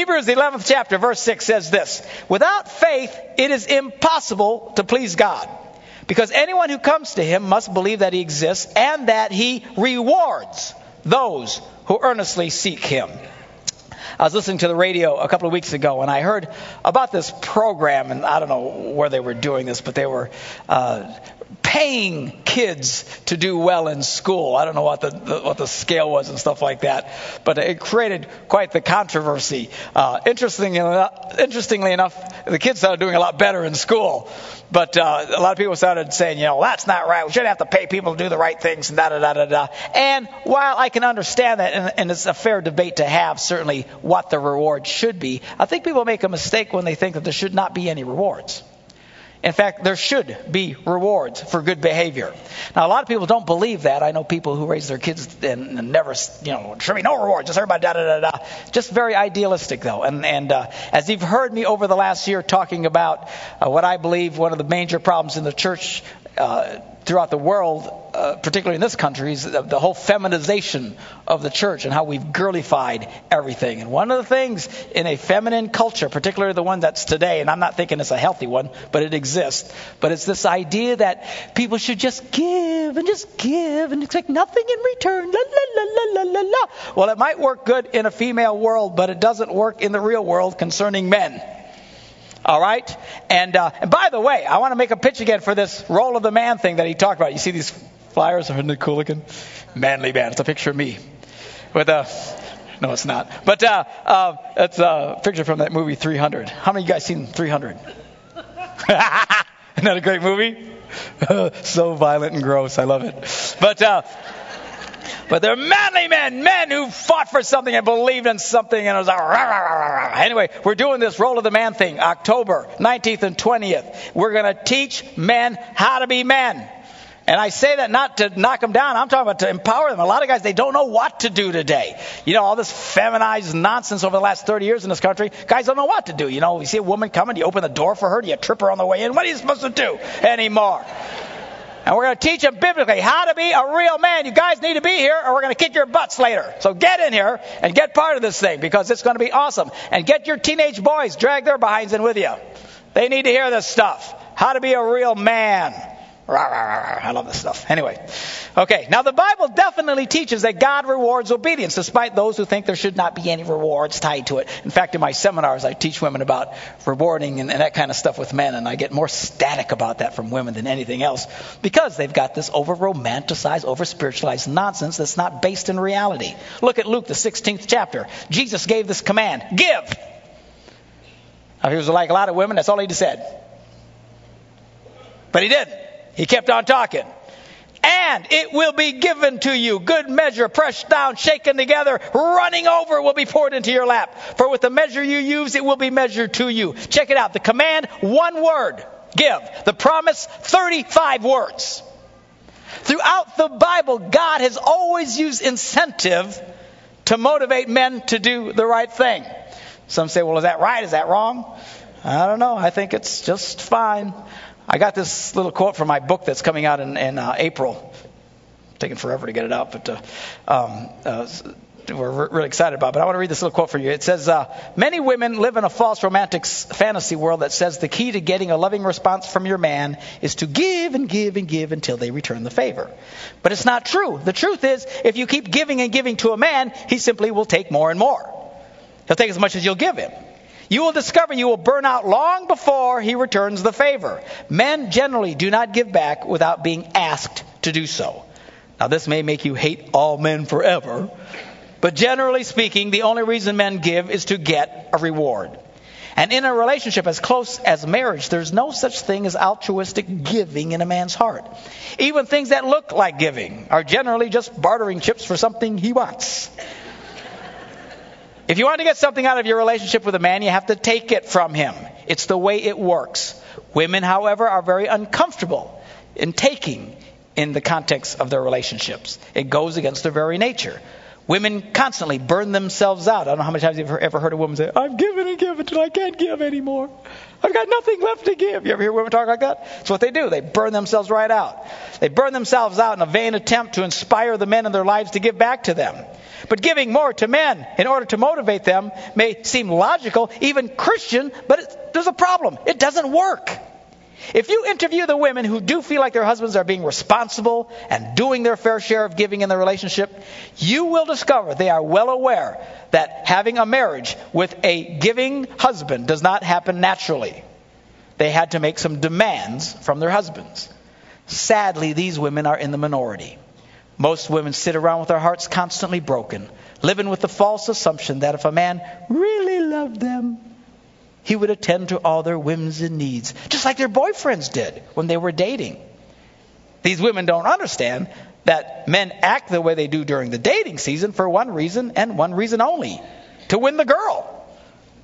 Hebrews, the 11th chapter, verse 6 says this Without faith, it is impossible to please God. Because anyone who comes to him must believe that he exists and that he rewards those who earnestly seek him. I was listening to the radio a couple of weeks ago and I heard about this program, and I don't know where they were doing this, but they were uh, paying kids to do well in school. I don't know what the, the, what the scale was and stuff like that, but it created quite the controversy. Uh, interesting, interestingly enough, the kids started doing a lot better in school, but uh, a lot of people started saying, you know, that's not right. We shouldn't have to pay people to do the right things and da da da da da. And while I can understand that, and, and it's a fair debate to have, certainly what the reward should be, I think people make a mistake when they think that there should not be any rewards. In fact, there should be rewards for good behavior. Now, a lot of people don't believe that. I know people who raise their kids and, and never, you know, should be no rewards, just everybody da da da da. Just very idealistic, though. And, and uh, as you've heard me over the last year talking about uh, what I believe one of the major problems in the church uh, throughout the world, uh, particularly in this country, is the, the, whole feminization of the church and how we've girlified everything. And one of the things in a feminine culture, particularly the one that's today, and I'm not thinking it's a healthy one, but it exists, but it's this idea that people should just give and just give and expect nothing in return. La, la, la, la, la, la. Well, it might work good in a female world, but it doesn't work in the real world concerning men. All right? And, uh, and by the way, I want to make a pitch again for this role of the man thing that he talked about. You see these flyers? Isn't it cool looking? Manly man. It's a picture of me. With a. No, it's not. But uh, uh, it's a picture from that movie 300. How many of you guys seen 300? Isn't that a great movie? so violent and gross. I love it. But uh, but they're manly men, men who fought for something and believed in something, and it was like, rah, rah, rah, anyway, we're doing this role of the man thing, October 19th and 20th. We're going to teach men how to be men. And I say that not to knock them down. I'm talking about to empower them. A lot of guys, they don't know what to do today. You know, all this feminized nonsense over the last 30 years in this country. Guys don't know what to do. You know, you see a woman coming, you open the door for her, do you trip her on the way in? What are you supposed to do anymore? And we're going to teach them biblically how to be a real man. You guys need to be here or we're going to kick your butts later. So get in here and get part of this thing because it's going to be awesome. And get your teenage boys, drag their behinds in with you. They need to hear this stuff. How to be a real man. I love this stuff. Anyway, okay. Now the Bible definitely teaches that God rewards obedience, despite those who think there should not be any rewards tied to it. In fact, in my seminars, I teach women about rewarding and, and that kind of stuff with men, and I get more static about that from women than anything else because they've got this over romanticized, over spiritualized nonsense that's not based in reality. Look at Luke, the 16th chapter. Jesus gave this command: Give. Now, he was like a lot of women. That's all he said. But he didn't. He kept on talking. And it will be given to you. Good measure, pressed down, shaken together, running over will be poured into your lap. For with the measure you use, it will be measured to you. Check it out. The command, one word, give. The promise, 35 words. Throughout the Bible, God has always used incentive to motivate men to do the right thing. Some say, well, is that right? Is that wrong? I don't know. I think it's just fine. I got this little quote from my book that's coming out in, in uh, April. taking forever to get it out, but uh, um, uh, we're really excited about. But I want to read this little quote for you. It says, uh, "Many women live in a false romantic fantasy world that says the key to getting a loving response from your man is to give and give and give until they return the favor. But it's not true. The truth is, if you keep giving and giving to a man, he simply will take more and more. He'll take as much as you'll give him." You will discover you will burn out long before he returns the favor. Men generally do not give back without being asked to do so. Now, this may make you hate all men forever, but generally speaking, the only reason men give is to get a reward. And in a relationship as close as marriage, there's no such thing as altruistic giving in a man's heart. Even things that look like giving are generally just bartering chips for something he wants. If you want to get something out of your relationship with a man, you have to take it from him. It's the way it works. Women, however, are very uncomfortable in taking in the context of their relationships. It goes against their very nature. Women constantly burn themselves out. I don't know how many times you've ever heard a woman say, I've given and given until I can't give anymore. I've got nothing left to give. You ever hear women talk like that? That's what they do. They burn themselves right out. They burn themselves out in a vain attempt to inspire the men in their lives to give back to them. But giving more to men in order to motivate them may seem logical, even Christian, but there's a problem. It doesn't work. If you interview the women who do feel like their husbands are being responsible and doing their fair share of giving in the relationship, you will discover they are well aware that having a marriage with a giving husband does not happen naturally. They had to make some demands from their husbands. Sadly, these women are in the minority. Most women sit around with their hearts constantly broken, living with the false assumption that if a man really loved them, he would attend to all their whims and needs, just like their boyfriends did when they were dating. These women don't understand that men act the way they do during the dating season for one reason and one reason only to win the girl.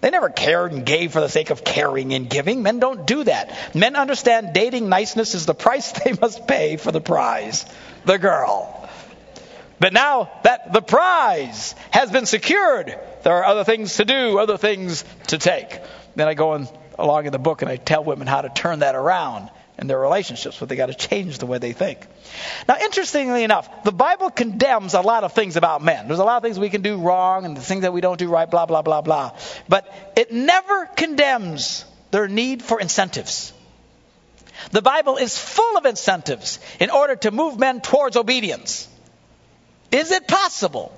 They never cared and gave for the sake of caring and giving. Men don't do that. Men understand dating niceness is the price they must pay for the prize, the girl. But now that the prize has been secured, there are other things to do, other things to take. Then I go in, along in the book and I tell women how to turn that around in their relationships, but they got to change the way they think. Now, interestingly enough, the Bible condemns a lot of things about men. There's a lot of things we can do wrong and the things that we don't do right, blah, blah, blah, blah. But it never condemns their need for incentives. The Bible is full of incentives in order to move men towards obedience. Is it possible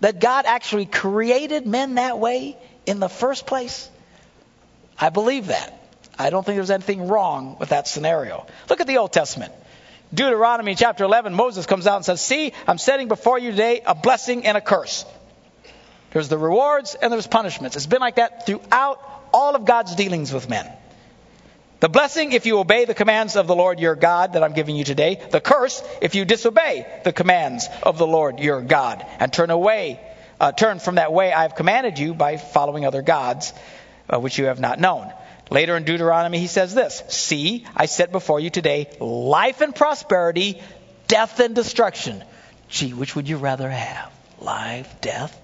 that God actually created men that way in the first place? I believe that. I don't think there's anything wrong with that scenario. Look at the Old Testament. Deuteronomy chapter 11, Moses comes out and says, See, I'm setting before you today a blessing and a curse. There's the rewards and there's punishments. It's been like that throughout all of God's dealings with men. The blessing if you obey the commands of the Lord your God that I'm giving you today. The curse if you disobey the commands of the Lord your God and turn away, uh, turn from that way I have commanded you by following other gods uh, which you have not known. Later in Deuteronomy, he says this See, I set before you today life and prosperity, death and destruction. Gee, which would you rather have? Life, death?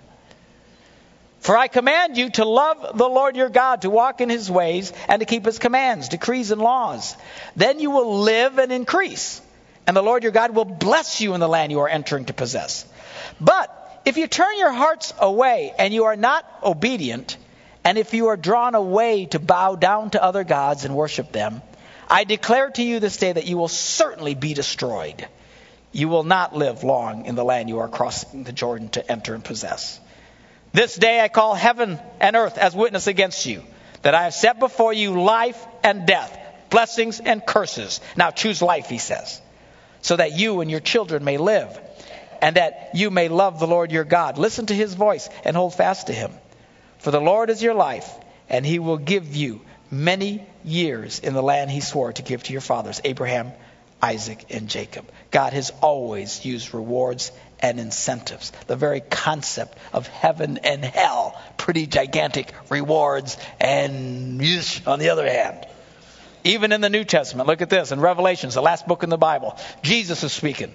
For I command you to love the Lord your God, to walk in his ways, and to keep his commands, decrees, and laws. Then you will live and increase, and the Lord your God will bless you in the land you are entering to possess. But if you turn your hearts away and you are not obedient, and if you are drawn away to bow down to other gods and worship them, I declare to you this day that you will certainly be destroyed. You will not live long in the land you are crossing the Jordan to enter and possess. This day I call heaven and earth as witness against you, that I have set before you life and death, blessings and curses. Now choose life, he says, so that you and your children may live, and that you may love the Lord your God. Listen to his voice and hold fast to him. For the Lord is your life, and he will give you many years in the land he swore to give to your fathers, Abraham, Isaac, and Jacob. God has always used rewards and incentives. The very concept of heaven and hell, pretty gigantic rewards and on the other hand. Even in the New Testament, look at this in Revelations, the last book in the Bible. Jesus is speaking.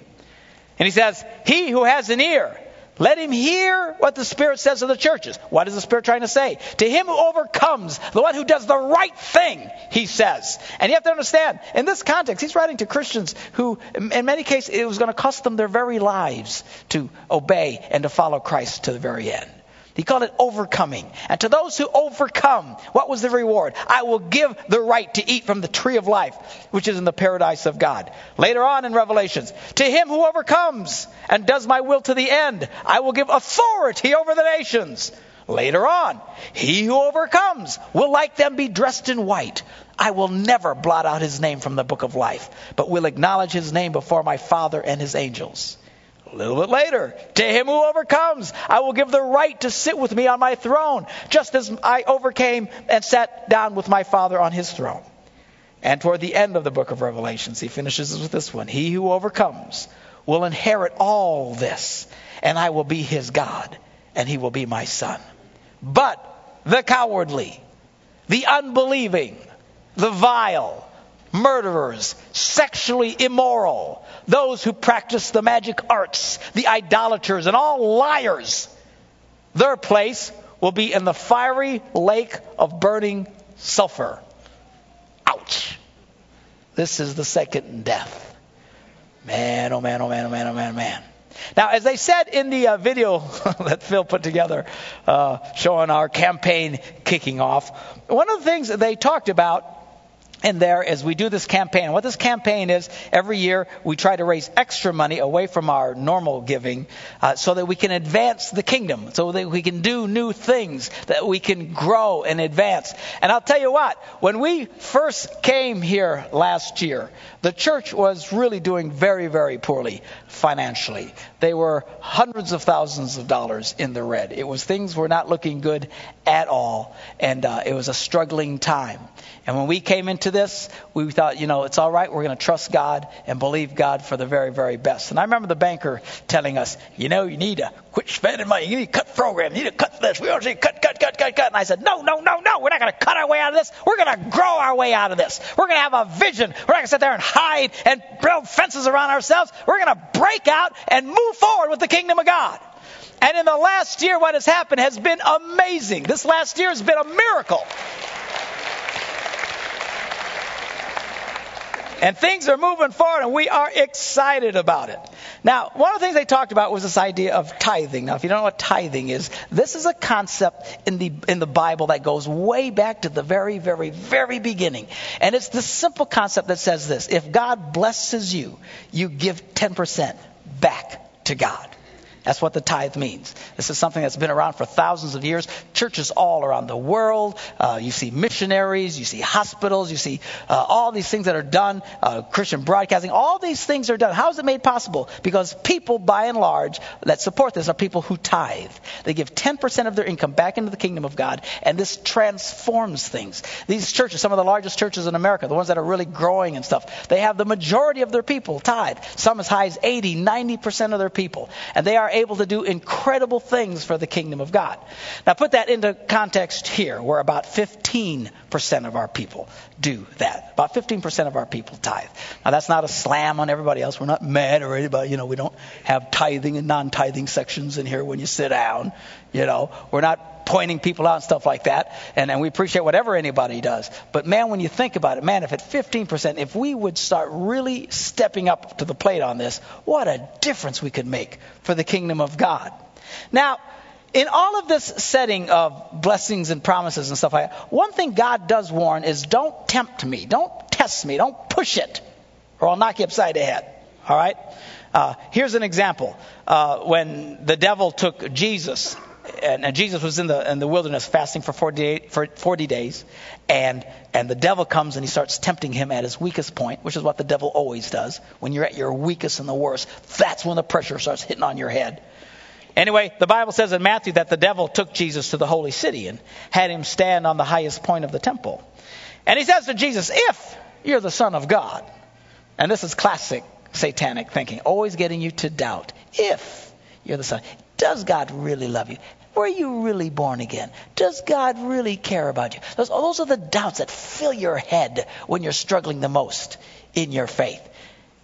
And he says, He who has an ear, let him hear what the Spirit says to the churches. What is the Spirit trying to say? To him who overcomes, the one who does the right thing, he says. And you have to understand, in this context, he's writing to Christians who, in many cases, it was going to cost them their very lives to obey and to follow Christ to the very end. He called it overcoming. And to those who overcome, what was the reward? I will give the right to eat from the tree of life, which is in the paradise of God. Later on in Revelations, to him who overcomes and does my will to the end, I will give authority over the nations. Later on, he who overcomes will like them be dressed in white. I will never blot out his name from the book of life, but will acknowledge his name before my Father and his angels. A little bit later, to him who overcomes, I will give the right to sit with me on my throne, just as I overcame and sat down with my Father on his throne. And toward the end of the book of Revelations, he finishes with this one He who overcomes will inherit all this, and I will be his God, and he will be my son. But the cowardly, the unbelieving, the vile, murderers, sexually immoral, those who practice the magic arts, the idolaters, and all liars. Their place will be in the fiery lake of burning sulfur. Ouch. This is the second death. Man, oh man, oh man, oh man, oh man, oh man. Now, as they said in the uh, video that Phil put together uh, showing our campaign kicking off, one of the things that they talked about in there as we do this campaign. What this campaign is, every year we try to raise extra money away from our normal giving uh, so that we can advance the kingdom, so that we can do new things, that we can grow and advance. And I'll tell you what, when we first came here last year, the church was really doing very, very poorly financially. They were hundreds of thousands of dollars in the red. It was things were not looking good at all, and uh, it was a struggling time. And when we came into this, we thought, you know, it's all right. We're going to trust God and believe God for the very, very best. And I remember the banker telling us, you know, you need to quit spending money. You need to cut program. You need to cut this. We don't need to cut, cut, cut, cut, cut. And I said, no, no, no, no. We're not going to cut our way out of this. We're going to grow our way out of this. We're going to have a vision. We're not going to sit there and hide and build fences around ourselves. We're going to break out and move forward with the kingdom of God. And in the last year, what has happened has been amazing. This last year has been a miracle. And things are moving forward, and we are excited about it. Now, one of the things they talked about was this idea of tithing. Now, if you don't know what tithing is, this is a concept in the in the Bible that goes way back to the very, very, very beginning. And it's the simple concept that says this: If God blesses you, you give 10% back to God. That's what the tithe means. This is something that's been around for thousands of years. Churches all around the world. Uh, you see missionaries, you see hospitals, you see uh, all these things that are done, uh, Christian broadcasting. All these things are done. How is it made possible? Because people, by and large, that support this are people who tithe. They give 10% of their income back into the kingdom of God, and this transforms things. These churches, some of the largest churches in America, the ones that are really growing and stuff, they have the majority of their people tithe. Some as high as 80, 90% of their people. And they are able to do incredible things for the kingdom of God. Now, put that into context here, where about 15% of our people do that. About 15% of our people tithe. Now, that's not a slam on everybody else. We're not mad or anybody. You know, we don't have tithing and non tithing sections in here when you sit down. You know, we're not pointing people out and stuff like that. And, and we appreciate whatever anybody does. But man, when you think about it, man, if at 15%, if we would start really stepping up to the plate on this, what a difference we could make for the kingdom of God. Now, in all of this setting of blessings and promises and stuff like that, one thing God does warn is don't tempt me, don't test me, don't push it, or I'll knock you upside the head. All right? Uh, here's an example. Uh, when the devil took Jesus and, and, Jesus was in the in the wilderness fasting for 40, for 40 days, and and the devil comes and he starts tempting him at his weakest point, which is what the devil always does. When you're at your weakest and the worst, that's when the pressure starts hitting on your head. Anyway, the Bible says in Matthew that the devil took Jesus to the holy city and had him stand on the highest point of the temple. And he says to Jesus, If you're the Son of God, and this is classic satanic thinking, always getting you to doubt, if you're the Son, does God really love you? Were you really born again? Does God really care about you? Those, those are the doubts that fill your head when you're struggling the most in your faith.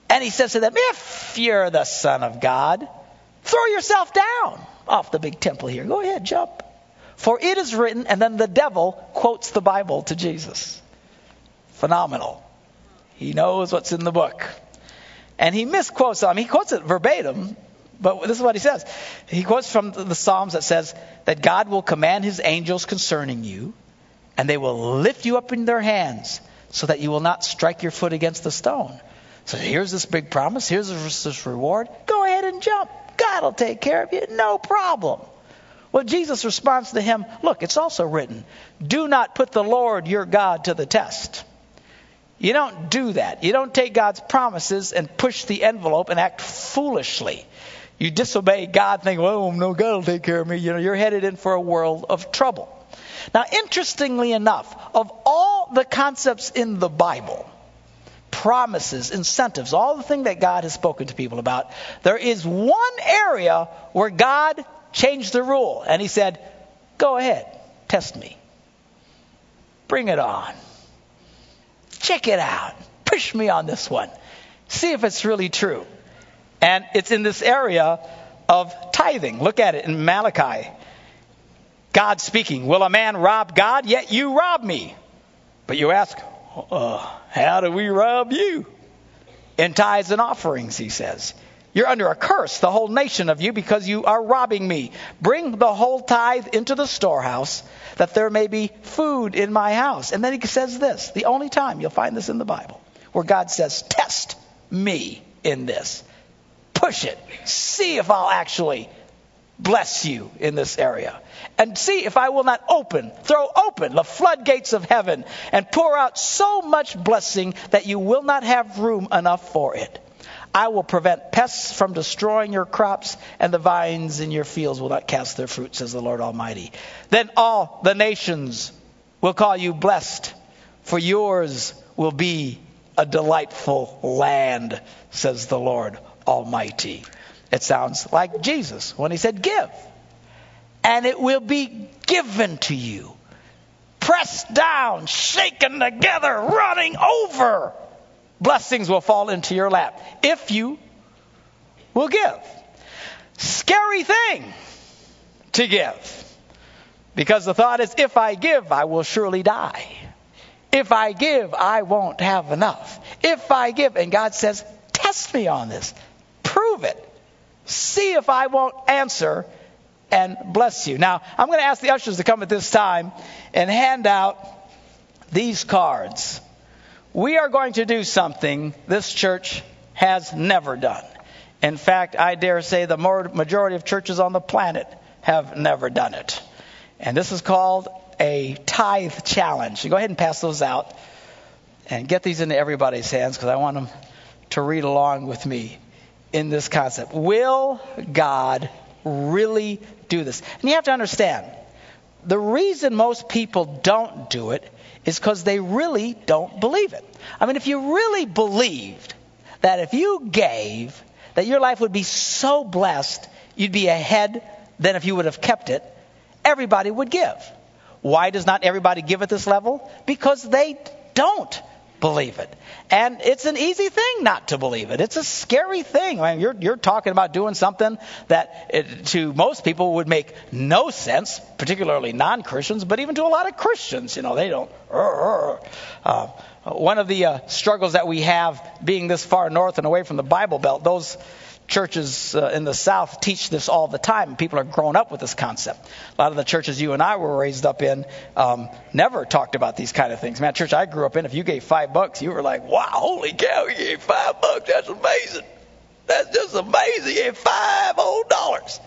And he says to them, If you're the Son of God, throw yourself down off the big temple here. Go ahead, jump. For it is written, and then the devil quotes the Bible to Jesus. Phenomenal. He knows what's in the book. And he misquotes, mean, he quotes it verbatim, but this is what he says. He quotes from the Psalms that says that God will command his angels concerning you, and they will lift you up in their hands so that you will not strike your foot against the stone. So here's this big promise. Here's this reward. Go ahead and jump. God will take care of you. No problem. Well, Jesus responds to him, Look, it's also written, do not put the Lord your God to the test. You don't do that. You don't take God's promises and push the envelope and act foolishly you disobey God, think, well, no, God will take care of me. You know, you're headed in for a world of trouble. Now, interestingly enough, of all the concepts in the Bible, promises, incentives, all the things that God has spoken to people about, there is one area where God changed the rule. And he said, go ahead, test me. Bring it on. Check it out. push me on this one. See if it's really true. And it's in this area of tithing. Look at it in Malachi. God speaking, Will a man rob God? Yet you rob me. But you ask, uh, How do we rob you? In tithes and offerings, he says. You're under a curse, the whole nation of you, because you are robbing me. Bring the whole tithe into the storehouse, that there may be food in my house. And then he says this the only time you'll find this in the Bible, where God says, Test me in this. Push it. See if I'll actually bless you in this area. And see if I will not open, throw open the floodgates of heaven and pour out so much blessing that you will not have room enough for it. I will prevent pests from destroying your crops, and the vines in your fields will not cast their fruit, says the Lord Almighty. Then all the nations will call you blessed, for yours will be a delightful land, says the Lord Almighty. It sounds like Jesus when he said, Give, and it will be given to you. Pressed down, shaken together, running over. Blessings will fall into your lap if you will give. Scary thing to give. Because the thought is, if I give, I will surely die. If I give, I won't have enough. If I give, and God says, test me on this. Prove it. See if I won't answer and bless you. Now, I'm going to ask the ushers to come at this time and hand out these cards. We are going to do something this church has never done. In fact, I dare say the majority of churches on the planet have never done it. And this is called a tithe challenge. Go ahead and pass those out and get these into everybody's hands because I want them to read along with me in this concept. Will God really do this? And you have to understand the reason most people don't do it is because they really don't believe it. I mean, if you really believed that if you gave, that your life would be so blessed, you'd be ahead than if you would have kept it, everybody would give. Why does not everybody give at this level? Because they don't believe it. And it's an easy thing not to believe it. It's a scary thing. I mean, you're, you're talking about doing something that it, to most people would make no sense, particularly non Christians, but even to a lot of Christians, you know, they don't. Uh, one of the uh, struggles that we have being this far north and away from the Bible Belt, those churches uh, in the South teach this all the time. People are grown up with this concept. A lot of the churches you and I were raised up in um, never talked about these kind of things. Man, church I grew up in, if you gave five bucks, you were like, wow, holy cow, you gave five bucks. That's amazing. That's just amazing. You gave five whole dollars.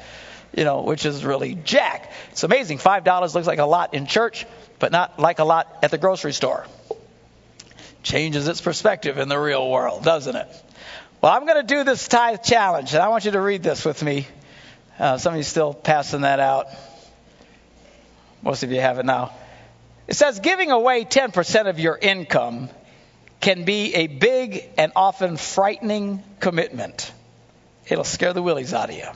You know, which is really jack. It's amazing. Five dollars looks like a lot in church, but not like a lot at the grocery store. Changes its perspective in the real world, doesn't it? Well, I'm going to do this tithe challenge, and I want you to read this with me. Uh, some of you still passing that out. Most of you have it now. It says giving away 10% of your income can be a big and often frightening commitment. It'll scare the willies out of you.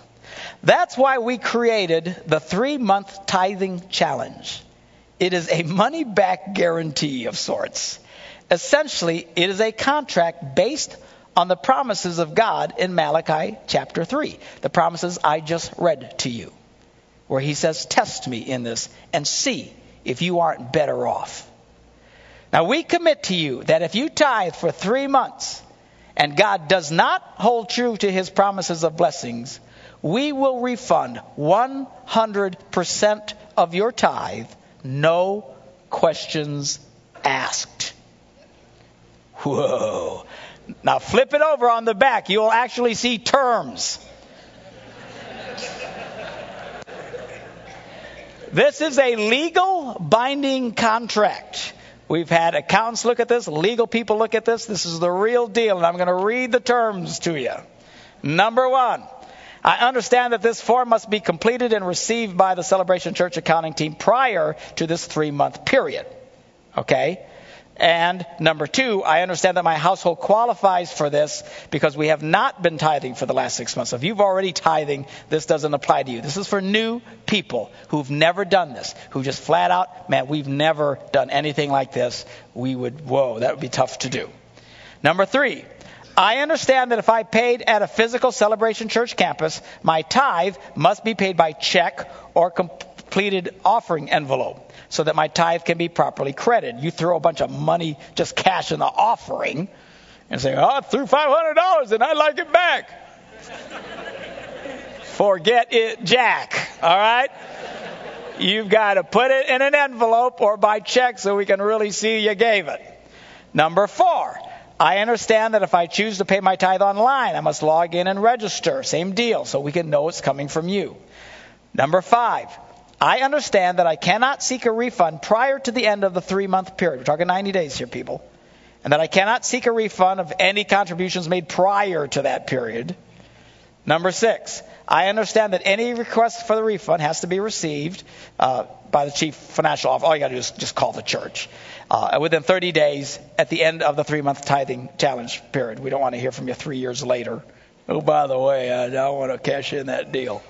That's why we created the three month tithing challenge. It is a money back guarantee of sorts. Essentially, it is a contract based on the promises of God in Malachi chapter 3. The promises I just read to you, where he says, Test me in this and see if you aren't better off. Now, we commit to you that if you tithe for three months and God does not hold true to his promises of blessings, we will refund 100% of your tithe, no questions asked. Whoa. Now flip it over on the back. You'll actually see terms. This is a legal binding contract. We've had accountants look at this, legal people look at this. This is the real deal, and I'm going to read the terms to you. Number one, I understand that this form must be completed and received by the Celebration Church accounting team prior to this three month period. Okay? And number two, I understand that my household qualifies for this because we have not been tithing for the last six months. So if you've already tithing, this doesn't apply to you. This is for new people who've never done this, who just flat out, man, we've never done anything like this. We would, whoa, that would be tough to do. Number three, I understand that if I paid at a physical celebration church campus, my tithe must be paid by check or completed offering envelope so that my tithe can be properly credited. You throw a bunch of money, just cash in the offering, and say, Oh, I threw $500 and I'd like it back. Forget it, Jack. All right? You've got to put it in an envelope or by check so we can really see you gave it. Number four, I understand that if I choose to pay my tithe online, I must log in and register. Same deal, so we can know it's coming from you. Number five, I understand that I cannot seek a refund prior to the end of the three month period. We're talking 90 days here, people. And that I cannot seek a refund of any contributions made prior to that period. Number six, I understand that any request for the refund has to be received uh, by the chief financial officer. All you got to do is just call the church uh, within 30 days at the end of the three month tithing challenge period. We don't want to hear from you three years later. Oh, by the way, I don't want to cash in that deal.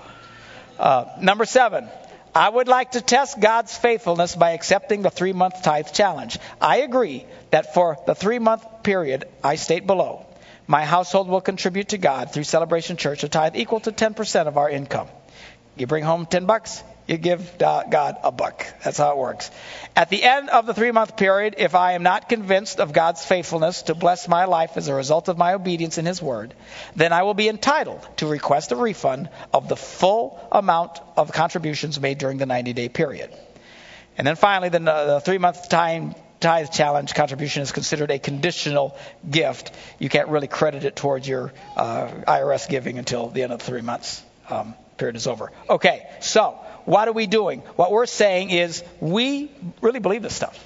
Uh, number seven, I would like to test God's faithfulness by accepting the three month tithe challenge. I agree that for the three month period I state below, my household will contribute to God through Celebration Church a tithe equal to 10% of our income. You bring home 10 bucks, you give God a buck. That's how it works. At the end of the three month period, if I am not convinced of God's faithfulness to bless my life as a result of my obedience in His Word, then I will be entitled to request a refund of the full amount of contributions made during the 90 day period. And then finally, the, the three month time tithe challenge contribution is considered a conditional gift. You can't really credit it towards your uh, IRS giving until the end of the three months um, period is over. Okay, so what are we doing? What we're saying is we really believe this stuff.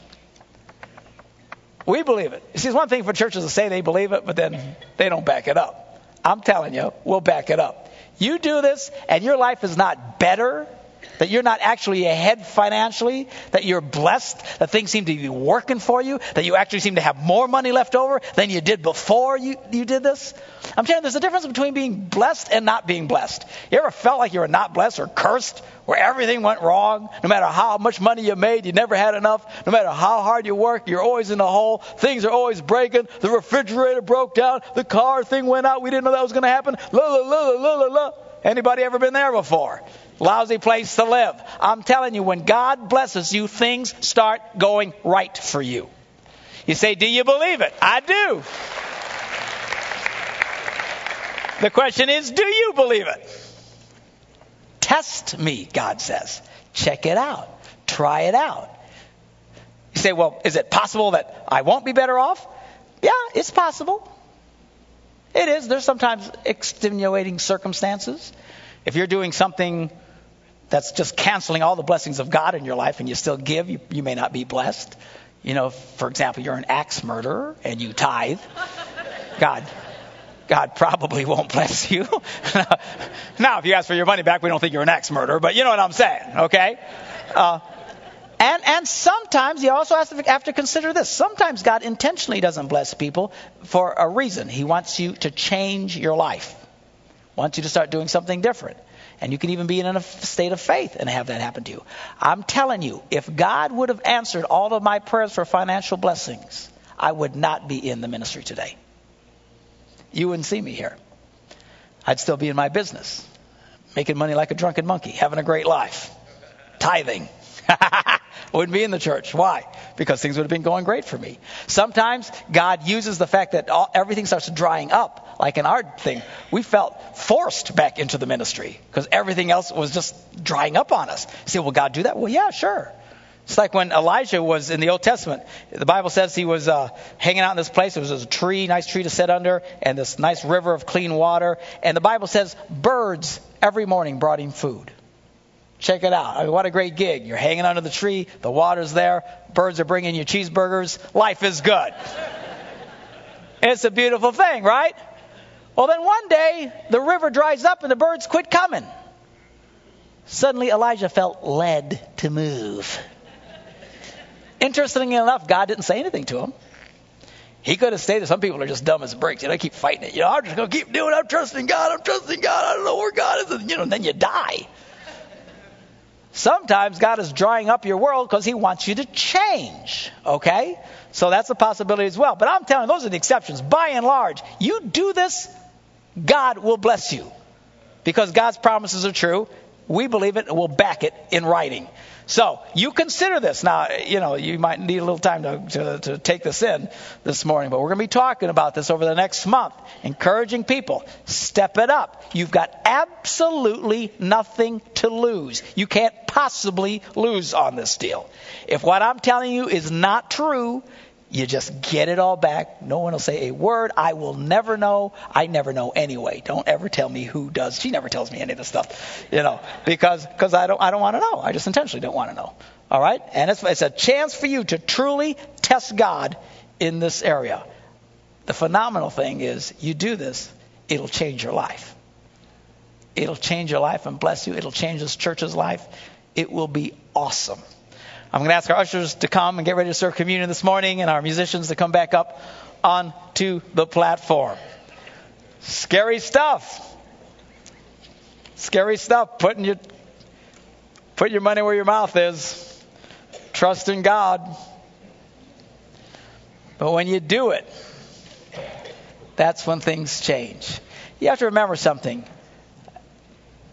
We believe it. See, it's one thing for churches to say they believe it, but then they don't back it up. I'm telling you, we'll back it up. You do this, and your life is not better that you're not actually ahead financially, that you're blessed, that things seem to be working for you, that you actually seem to have more money left over than you did before you, you did this. I'm telling you, there's a difference between being blessed and not being blessed. You ever felt like you were not blessed or cursed, where everything went wrong? No matter how much money you made, you never had enough. No matter how hard you work, you're always in a hole. Things are always breaking. The refrigerator broke down. The car thing went out. We didn't know that was going to happen. La la la la la la. Anybody ever been there before? Lousy place to live. I'm telling you, when God blesses you, things start going right for you. You say, Do you believe it? I do. The question is, do you believe it? Test me, God says. Check it out. Try it out. You say, well, is it possible that I won't be better off? Yeah, it's possible. It is. There's sometimes extenuating circumstances. If you're doing something that's just canceling all the blessings of God in your life and you still give, you, you may not be blessed. You know, for example, you're an axe murderer and you tithe. God, God probably won't bless you. now, if you ask for your money back, we don't think you're an axe murderer, but you know what I'm saying, okay? Uh, and, and sometimes you also have to, have to consider this. Sometimes God intentionally doesn't bless people for a reason. He wants you to change your life, wants you to start doing something different. And you can even be in a state of faith and have that happen to you. I'm telling you, if God would have answered all of my prayers for financial blessings, I would not be in the ministry today. You wouldn't see me here. I'd still be in my business, making money like a drunken monkey, having a great life, tithing. wouldn't be in the church. Why? Because things would have been going great for me. Sometimes God uses the fact that all, everything starts drying up, like in our thing. We felt forced back into the ministry because everything else was just drying up on us. You say, will God do that? Well, yeah, sure. It's like when Elijah was in the Old Testament. The Bible says he was uh, hanging out in this place. There was a tree, nice tree to sit under, and this nice river of clean water. And the Bible says birds every morning brought him food. Check it out. I mean, what a great gig. You're hanging under the tree, the water's there, birds are bringing you cheeseburgers. Life is good. it's a beautiful thing, right? Well, then one day, the river dries up and the birds quit coming. Suddenly, Elijah felt led to move. Interestingly enough, God didn't say anything to him. He could have there. Some people are just dumb as bricks. You know, they keep fighting it. You know, I'm just going to keep doing it. I'm trusting God. I'm trusting God. I don't know where God is. You know, and then you die. Sometimes God is drying up your world because He wants you to change. Okay? So that's a possibility as well. But I'm telling you, those are the exceptions. By and large, you do this, God will bless you. Because God's promises are true. We believe it and we'll back it in writing. So you consider this. Now, you know, you might need a little time to, to, to take this in this morning, but we're going to be talking about this over the next month, encouraging people. Step it up. You've got absolutely nothing to lose. You can't possibly lose on this deal. If what I'm telling you is not true, you just get it all back. No one will say a word. I will never know. I never know anyway. Don't ever tell me who does. She never tells me any of this stuff, you know, because because I don't I don't want to know. I just intentionally don't want to know. All right, and it's it's a chance for you to truly test God in this area. The phenomenal thing is you do this, it'll change your life. It'll change your life and bless you. It'll change this church's life. It will be awesome. I'm going to ask our ushers to come and get ready to serve communion this morning and our musicians to come back up onto the platform. Scary stuff. Scary stuff. Putting your put your money where your mouth is. Trust in God. But when you do it, that's when things change. You have to remember something.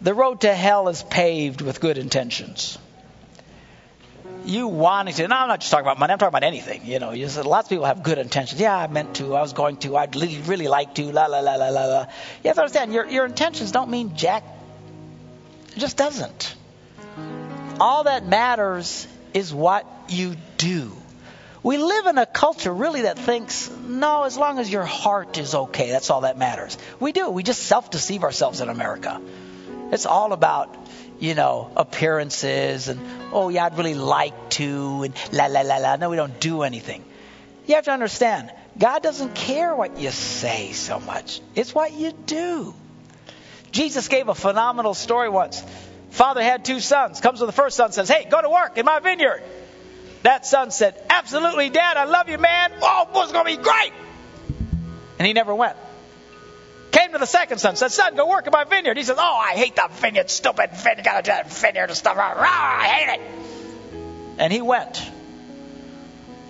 The road to hell is paved with good intentions you wanting to, and I'm not just talking about money, I'm talking about anything. You know, you said, lots of people have good intentions. Yeah, I meant to, I was going to, I'd really, really like to, la, la, la, la, la, la. You have to understand, your, your intentions don't mean jack. It just doesn't. All that matters is what you do. We live in a culture really that thinks, no, as long as your heart is okay, that's all that matters. We do. We just self deceive ourselves in America. It's all about you know, appearances and, oh, yeah, I'd really like to, and la, la, la, la. No, we don't do anything. You have to understand, God doesn't care what you say so much, it's what you do. Jesus gave a phenomenal story once. Father had two sons. Comes to the first son, says, Hey, go to work in my vineyard. That son said, Absolutely, Dad, I love you, man. Oh, it's going to be great. And he never went. Came to the second son, said, Son, go work in my vineyard. He says, Oh, I hate the vineyard, stupid vineyard, gotta do that vineyard and stuff. Rah, I hate it. And he went.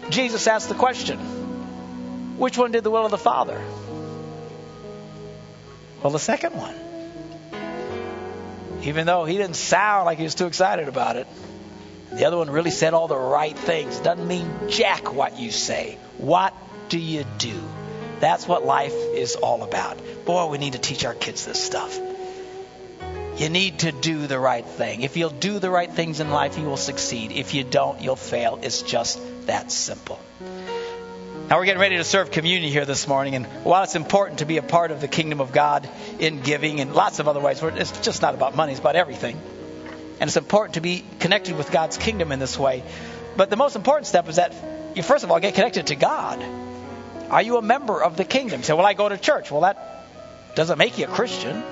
Jesus asked the question, Which one did the will of the Father? Well, the second one. Even though he didn't sound like he was too excited about it, the other one really said all the right things. Doesn't mean jack what you say. What do you do? That's what life is all about. Boy, we need to teach our kids this stuff. You need to do the right thing. If you'll do the right things in life, you will succeed. If you don't, you'll fail. It's just that simple. Now we're getting ready to serve communion here this morning, and while it's important to be a part of the kingdom of God in giving and lots of other ways, it's just not about money, it's about everything. And it's important to be connected with God's kingdom in this way. But the most important step is that you first of all get connected to God. Are you a member of the kingdom? Say, well, I go to church. Well, that doesn't make you a Christian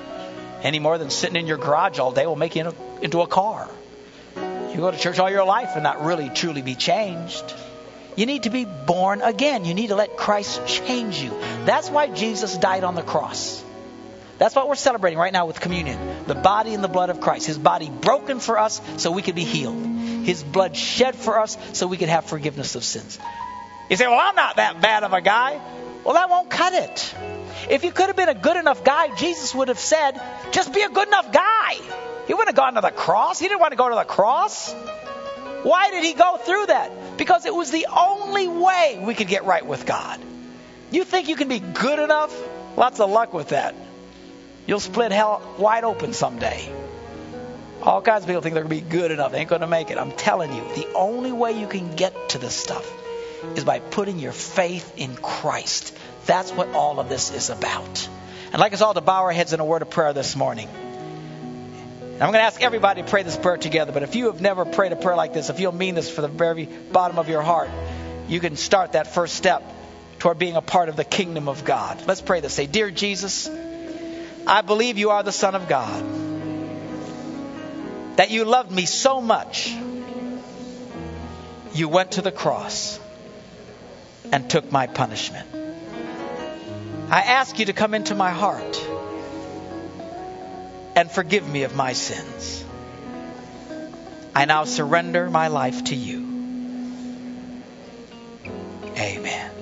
any more than sitting in your garage all day will make you into a car. You go to church all your life and not really truly be changed. You need to be born again. You need to let Christ change you. That's why Jesus died on the cross. That's what we're celebrating right now with communion. The body and the blood of Christ. His body broken for us so we could be healed. His blood shed for us so we could have forgiveness of sins. You say, well, I'm not that bad of a guy. Well, that won't cut it. If you could have been a good enough guy, Jesus would have said, just be a good enough guy. He wouldn't have gone to the cross. He didn't want to go to the cross. Why did he go through that? Because it was the only way we could get right with God. You think you can be good enough? Lots of luck with that. You'll split hell wide open someday. All kinds of people think they're going to be good enough. They ain't going to make it. I'm telling you, the only way you can get to this stuff is by putting your faith in Christ. That's what all of this is about. I'd like us all to bow our heads in a word of prayer this morning. I'm going to ask everybody to pray this prayer together, but if you have never prayed a prayer like this, if you'll mean this for the very bottom of your heart, you can start that first step toward being a part of the kingdom of God. Let's pray this. Say, Dear Jesus, I believe you are the Son of God, that you loved me so much, you went to the cross and took my punishment. I ask you to come into my heart and forgive me of my sins. I now surrender my life to you. Amen.